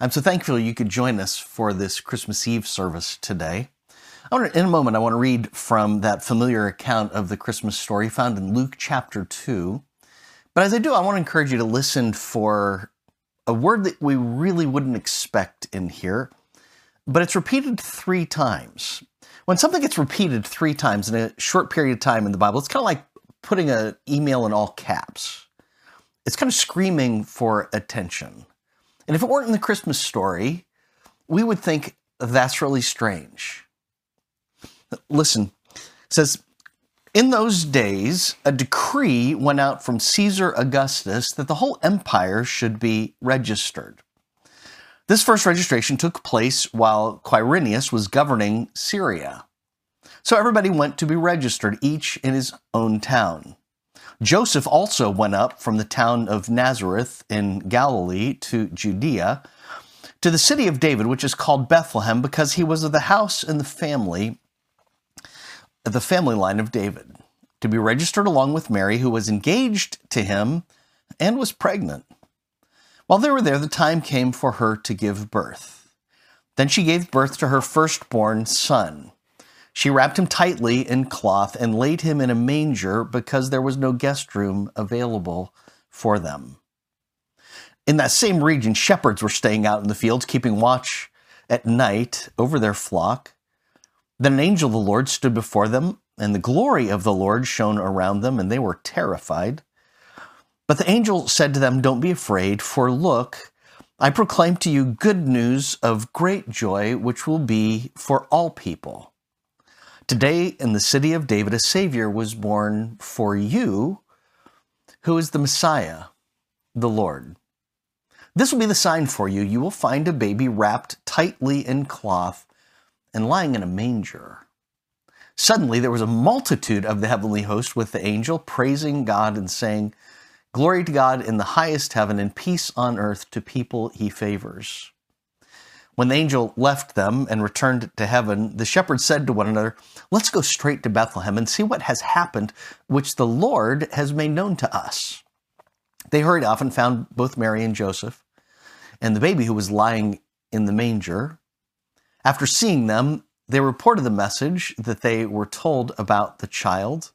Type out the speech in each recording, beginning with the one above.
I'm so thankful you could join us for this Christmas Eve service today. I want to, in a moment, I want to read from that familiar account of the Christmas story found in Luke chapter 2. But as I do, I want to encourage you to listen for a word that we really wouldn't expect in here, but it's repeated three times. When something gets repeated three times in a short period of time in the Bible, it's kind of like putting an email in all caps. It's kind of screaming for attention. And if it weren't in the Christmas story, we would think that's really strange. Listen, says, in those days, a decree went out from Caesar Augustus that the whole empire should be registered. This first registration took place while Quirinius was governing Syria. So everybody went to be registered, each in his own town. Joseph also went up from the town of Nazareth in Galilee to Judea, to the city of David, which is called Bethlehem, because he was of the house and the family, the family line of David, to be registered along with Mary, who was engaged to him and was pregnant. While they were there, the time came for her to give birth. Then she gave birth to her firstborn son she wrapped him tightly in cloth and laid him in a manger because there was no guest room available for them. In that same region, shepherds were staying out in the fields, keeping watch at night over their flock. Then an angel of the Lord stood before them, and the glory of the Lord shone around them, and they were terrified. But the angel said to them, Don't be afraid, for look, I proclaim to you good news of great joy, which will be for all people. Today, in the city of David, a Savior was born for you, who is the Messiah, the Lord. This will be the sign for you. You will find a baby wrapped tightly in cloth and lying in a manger. Suddenly, there was a multitude of the heavenly host with the angel praising God and saying, Glory to God in the highest heaven and peace on earth to people he favors. When the angel left them and returned to heaven, the shepherds said to one another, Let's go straight to Bethlehem and see what has happened, which the Lord has made known to us. They hurried off and found both Mary and Joseph and the baby who was lying in the manger. After seeing them, they reported the message that they were told about the child,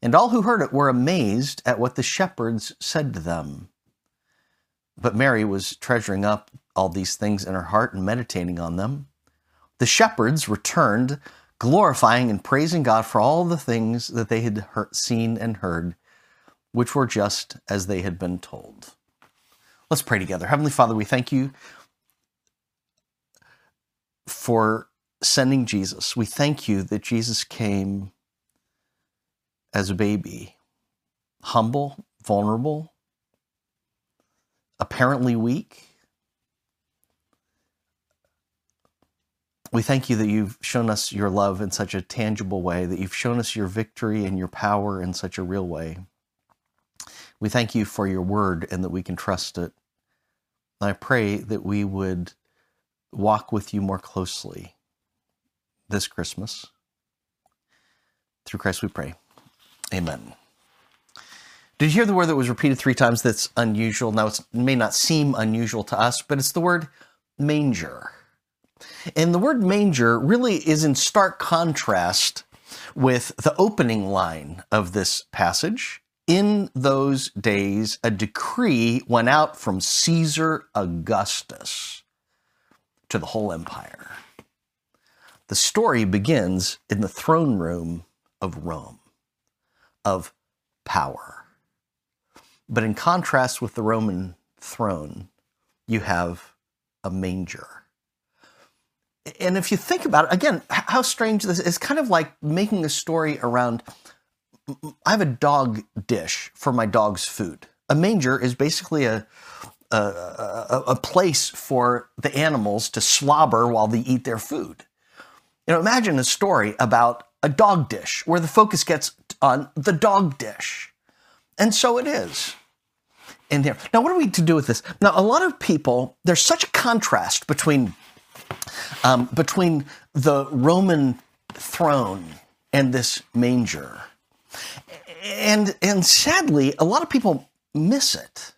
and all who heard it were amazed at what the shepherds said to them. But Mary was treasuring up all these things in her heart and meditating on them. The shepherds returned, glorifying and praising God for all the things that they had heard, seen and heard, which were just as they had been told. Let's pray together. Heavenly Father, we thank you for sending Jesus. We thank you that Jesus came as a baby, humble, vulnerable, apparently weak. We thank you that you've shown us your love in such a tangible way, that you've shown us your victory and your power in such a real way. We thank you for your word and that we can trust it. I pray that we would walk with you more closely this Christmas. Through Christ we pray. Amen. Did you hear the word that was repeated three times that's unusual? Now, it may not seem unusual to us, but it's the word manger. And the word manger really is in stark contrast with the opening line of this passage. In those days, a decree went out from Caesar Augustus to the whole empire. The story begins in the throne room of Rome, of power. But in contrast with the Roman throne, you have a manger. And if you think about it, again, how strange this is, kind of like making a story around I have a dog dish for my dog's food. A manger is basically a, a, a, a place for the animals to slobber while they eat their food. You know, imagine a story about a dog dish where the focus gets on the dog dish. And so it is in here. Now, what are we to do with this? Now, a lot of people, there's such a contrast between um, between the Roman throne and this manger, and and sadly, a lot of people miss it.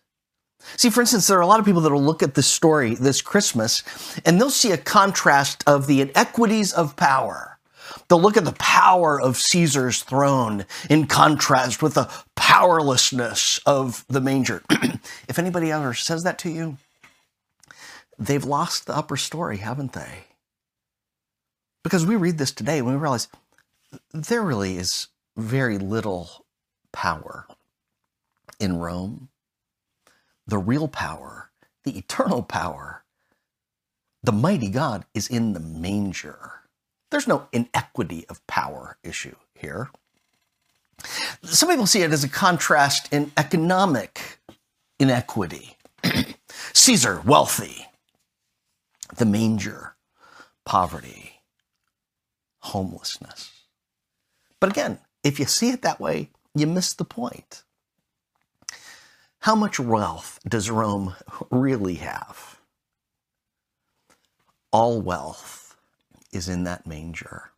See, for instance, there are a lot of people that will look at this story this Christmas and they'll see a contrast of the inequities of power. They'll look at the power of Caesar's throne in contrast with the powerlessness of the manger. if anybody ever says that to you, they've lost the upper story, haven't they? Because we read this today and we realize there really is very little power in Rome the real power, the eternal power, the mighty God is in the manger. There's no inequity of power issue here. Some people see it as a contrast in economic inequity. Caesar, wealthy. The manger, poverty, homelessness. But again, if you see it that way, you miss the point. How much wealth does Rome really have? All wealth is in that manger.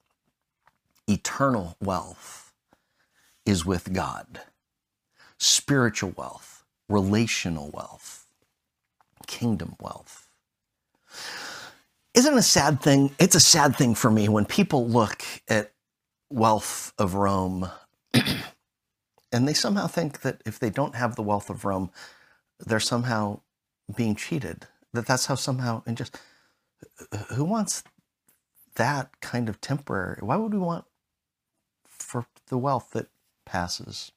Eternal wealth is with God. Spiritual wealth, relational wealth, kingdom wealth. Isn't a sad thing? It's a sad thing for me when people look at wealth of Rome and they somehow think that if they don't have the wealth of Rome, they're somehow being cheated. That that's how somehow and just who wants that kind of temporary? Why would we want for the wealth that passes?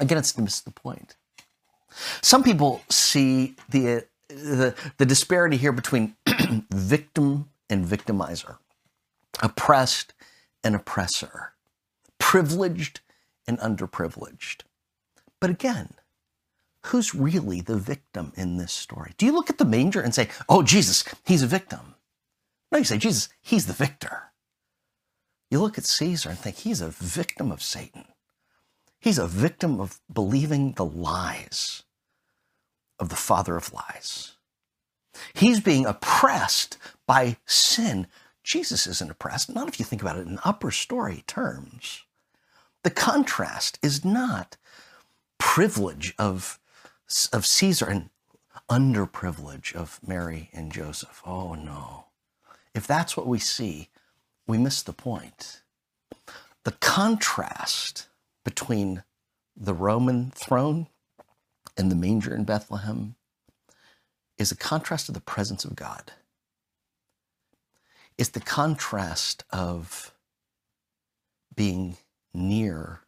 Again, it's to miss the point. Some people see the the, the disparity here between victim and victimizer, oppressed and oppressor, privileged and underprivileged. But again, who's really the victim in this story? Do you look at the manger and say, oh, Jesus, he's a victim? No, you say, Jesus, he's the victor. You look at Caesar and think he's a victim of Satan. He's a victim of believing the lies of the father of lies. He's being oppressed by sin. Jesus isn't oppressed, not if you think about it in upper story terms. The contrast is not privilege of, of Caesar and underprivilege of Mary and Joseph. Oh no. If that's what we see, we miss the point. The contrast between the Roman throne and the manger in Bethlehem is a contrast of the presence of God. It's the contrast of being near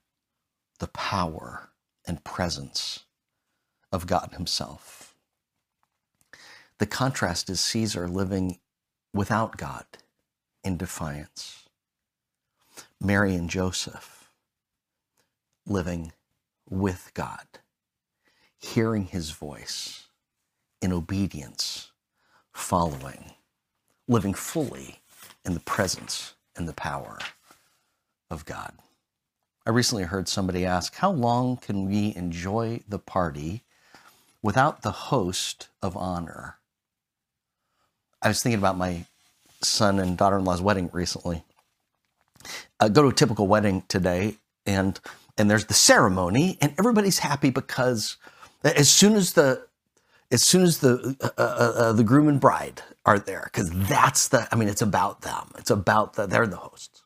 the power and presence of God Himself. The contrast is Caesar living without God in defiance, Mary and Joseph living with God, hearing His voice in obedience, following, living fully in the presence and the power of God. I recently heard somebody ask, How long can we enjoy the party without the host of honor? I was thinking about my son and daughter in law's wedding recently. I go to a typical wedding today, and and there's the ceremony, and everybody's happy because as soon as the as soon as the uh, uh, uh, the groom and bride are there, because that's the I mean, it's about them. It's about the they're the hosts.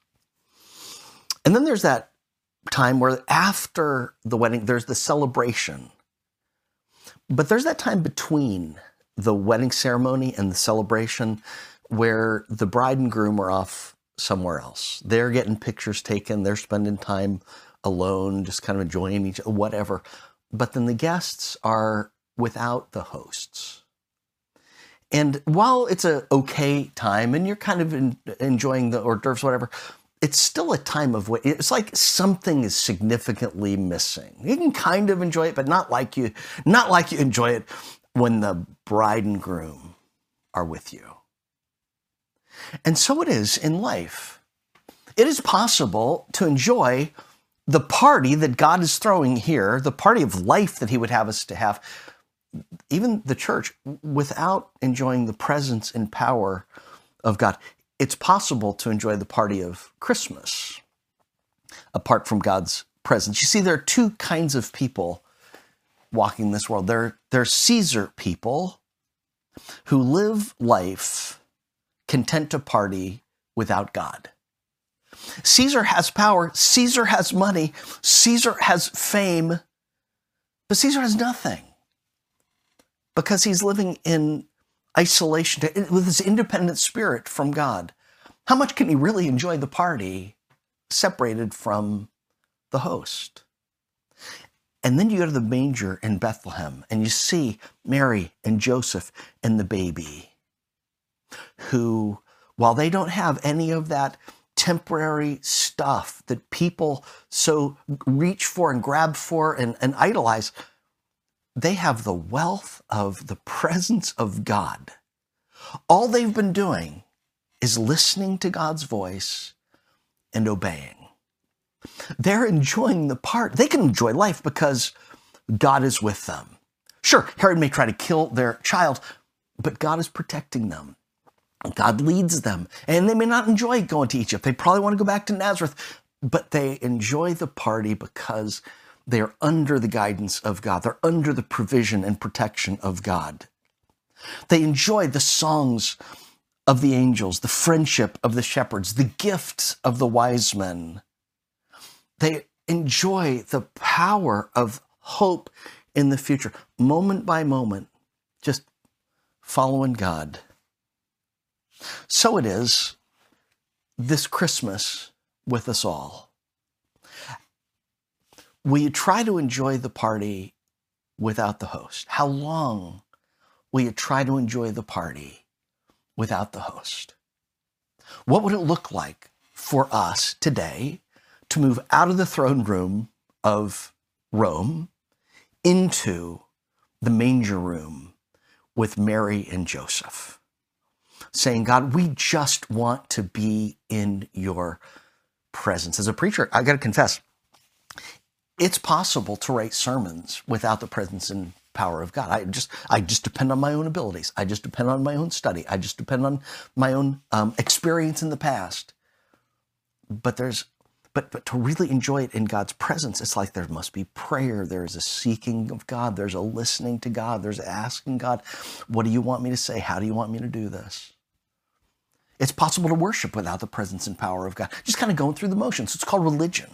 And then there's that time where after the wedding, there's the celebration. But there's that time between the wedding ceremony and the celebration where the bride and groom are off somewhere else. They're getting pictures taken, they're spending time alone, just kind of enjoying each other, whatever. But then the guests are without the hosts. And while it's a okay time and you're kind of in, enjoying the hors d'oeuvres, whatever, it's still a time of wait. It's like something is significantly missing. You can kind of enjoy it, but not like you, not like you enjoy it when the bride and groom are with you. And so it is in life. It is possible to enjoy the party that God is throwing here, the party of life that He would have us to have, even the church, without enjoying the presence and power of God it's possible to enjoy the party of Christmas apart from God's presence. You see, there are two kinds of people walking this world. They're, they're Caesar people who live life content to party without God. Caesar has power, Caesar has money, Caesar has fame, but Caesar has nothing because he's living in isolation with his independent spirit from God. How much can he really enjoy the party separated from the host? And then you go to the manger in Bethlehem and you see Mary and Joseph and the baby, who, while they don't have any of that temporary stuff that people so reach for and grab for and, and idolize, they have the wealth of the presence of God. All they've been doing is listening to God's voice and obeying. They're enjoying the part. They can enjoy life because God is with them. Sure, Herod may try to kill their child, but God is protecting them. God leads them. And they may not enjoy going to Egypt. They probably want to go back to Nazareth, but they enjoy the party because they are under the guidance of God. They're under the provision and protection of God. They enjoy the songs of the angels, the friendship of the shepherds, the gifts of the wise men. They enjoy the power of hope in the future, moment by moment, just following God. So it is this Christmas with us all. Will you try to enjoy the party without the host? How long will you try to enjoy the party without the host? What would it look like for us today to move out of the throne room of Rome into the manger room with Mary and Joseph? Saying, God, we just want to be in your presence. As a preacher, I got to confess, it's possible to write sermons without the presence and power of God. I just I just depend on my own abilities. I just depend on my own study. I just depend on my own um, experience in the past. But there's but but to really enjoy it in God's presence, it's like there must be prayer. There's a seeking of God. There's a listening to God. There's asking God, what do you want me to say? How do you want me to do this? It's possible to worship without the presence and power of God. Just kind of going through the motions. It's called religion.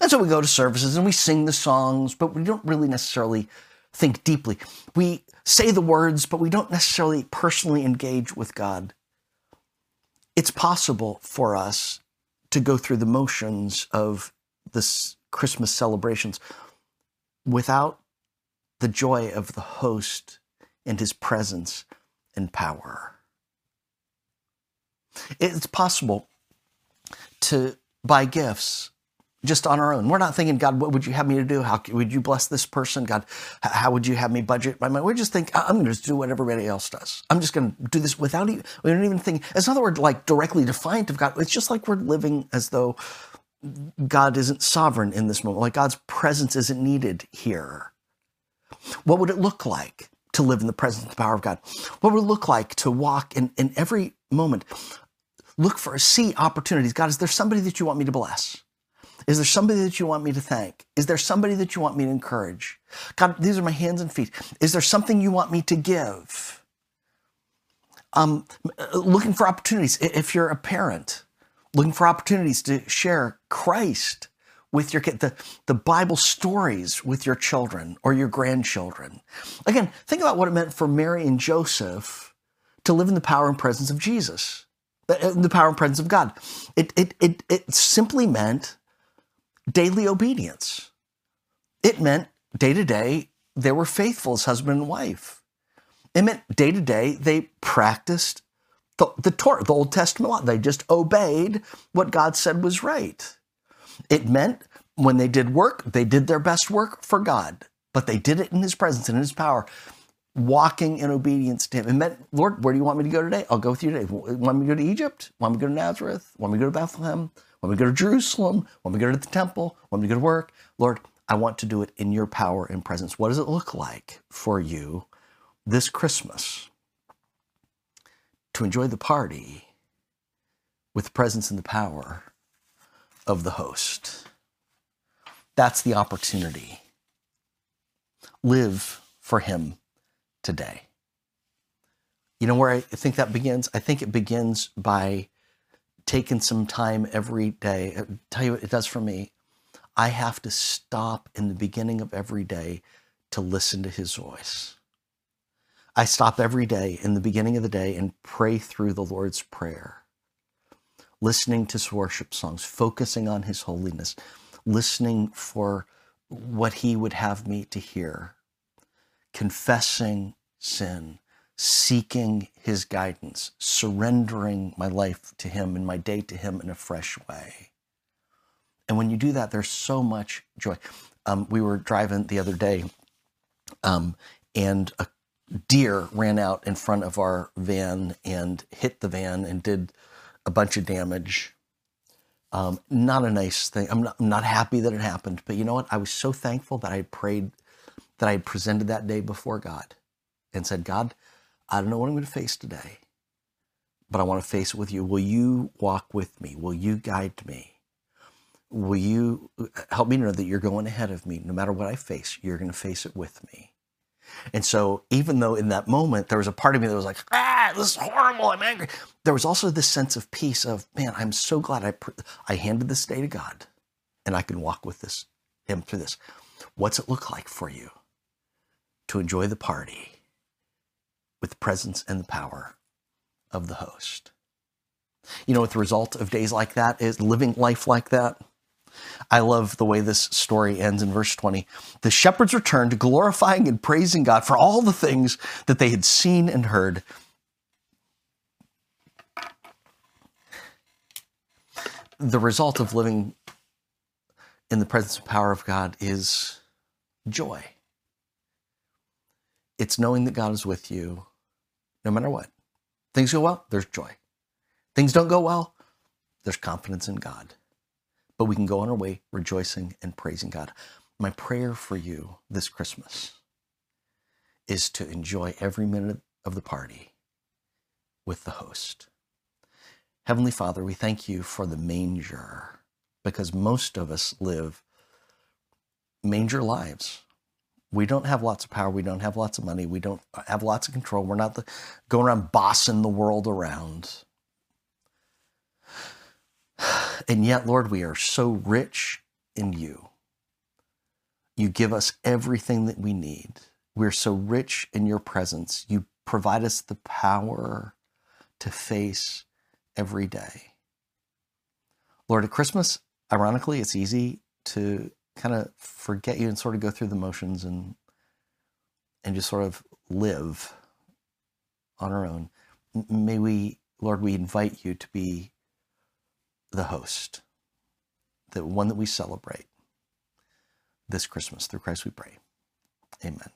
And so we go to services and we sing the songs, but we don't really necessarily think deeply. We say the words, but we don't necessarily personally engage with God. It's possible for us to go through the motions of this Christmas celebrations without the joy of the host and his presence and power. It's possible to buy gifts just on our own. We're not thinking, God, what would you have me to do? How would you bless this person? God, how would you have me budget my money? We just think, I'm going to just do what everybody else does. I'm just going to do this without even, we don't even think, it's not that we're like directly defiant of God. It's just like we're living as though God isn't sovereign in this moment, like God's presence isn't needed here. What would it look like to live in the presence and the power of God? What would it look like to walk in, in every moment? Look for, see opportunities. God, is there somebody that you want me to bless? Is there somebody that you want me to thank? Is there somebody that you want me to encourage? God, these are my hands and feet. Is there something you want me to give? Um, looking for opportunities. If you're a parent, looking for opportunities to share Christ with your kid, the, the Bible stories with your children or your grandchildren. Again, think about what it meant for Mary and Joseph to live in the power and presence of Jesus, the power and presence of God. It, it, it, it simply meant daily obedience. It meant day to day they were faithful as husband and wife. It meant day to day they practiced the, the Torah, the Old Testament law. They just obeyed what God said was right. It meant when they did work, they did their best work for God, but they did it in His presence and in His power, walking in obedience to Him. It meant, Lord, where do you want me to go today? I'll go with you today. Want me to go to Egypt? Want me to go to Nazareth? Want me to go to Bethlehem? When we go to Jerusalem, when we go to the temple, when we go to work, Lord, I want to do it in your power and presence. What does it look like for you this Christmas to enjoy the party with the presence and the power of the host? That's the opportunity. Live for Him today. You know where I think that begins? I think it begins by taking some time every day. I'll tell you what it does for me. I have to stop in the beginning of every day to listen to his voice. I stop every day in the beginning of the day and pray through the Lord's Prayer, listening to his worship songs, focusing on his holiness, listening for what he would have me to hear, confessing sin, seeking his guidance, surrendering my life to him and my day to him in a fresh way. And when you do that, there's so much joy. Um, we were driving the other day, um, and a deer ran out in front of our van and hit the van and did a bunch of damage. Um, not a nice thing. I'm not, I'm not happy that it happened, but you know what? I was so thankful that I prayed, that I presented that day before God and said, God, I don't know what I'm going to face today, but I want to face it with you. Will you walk with me? Will you guide me? Will you uh, help me know that you're going ahead of me? No matter what I face, you're going to face it with me. And so, even though in that moment there was a part of me that was like, ah, this is horrible, I'm angry, there was also this sense of peace of, man, I'm so glad I, I handed this day to God and I can walk with this, Him through this. What's it look like for you to enjoy the party? With the presence and the power of the host. You know what the result of days like that is? Living life like that? I love the way this story ends in verse 20. The shepherds returned, glorifying and praising God for all the things that they had seen and heard. The result of living in the presence and power of God is joy. It's knowing that God is with you no matter what. Things go well, there's joy. Things don't go well, there's confidence in God. But we can go on our way rejoicing and praising God. My prayer for you this Christmas is to enjoy every minute of the party with the host. Heavenly Father, we thank you for the manger because most of us live manger lives we don't have lots of power. We don't have lots of money. We don't have lots of control. We're not the, going around bossing the world around. And yet, Lord, we are so rich in you. You give us everything that we need. We're so rich in your presence. You provide us the power to face every day. Lord, at Christmas, ironically, it's easy to kind of forget you and sort of go through the motions and and just sort of live on our own. May we, Lord, we invite you to be the host, the one that we celebrate this Christmas. Through Christ we pray. Amen.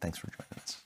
Thanks for joining us.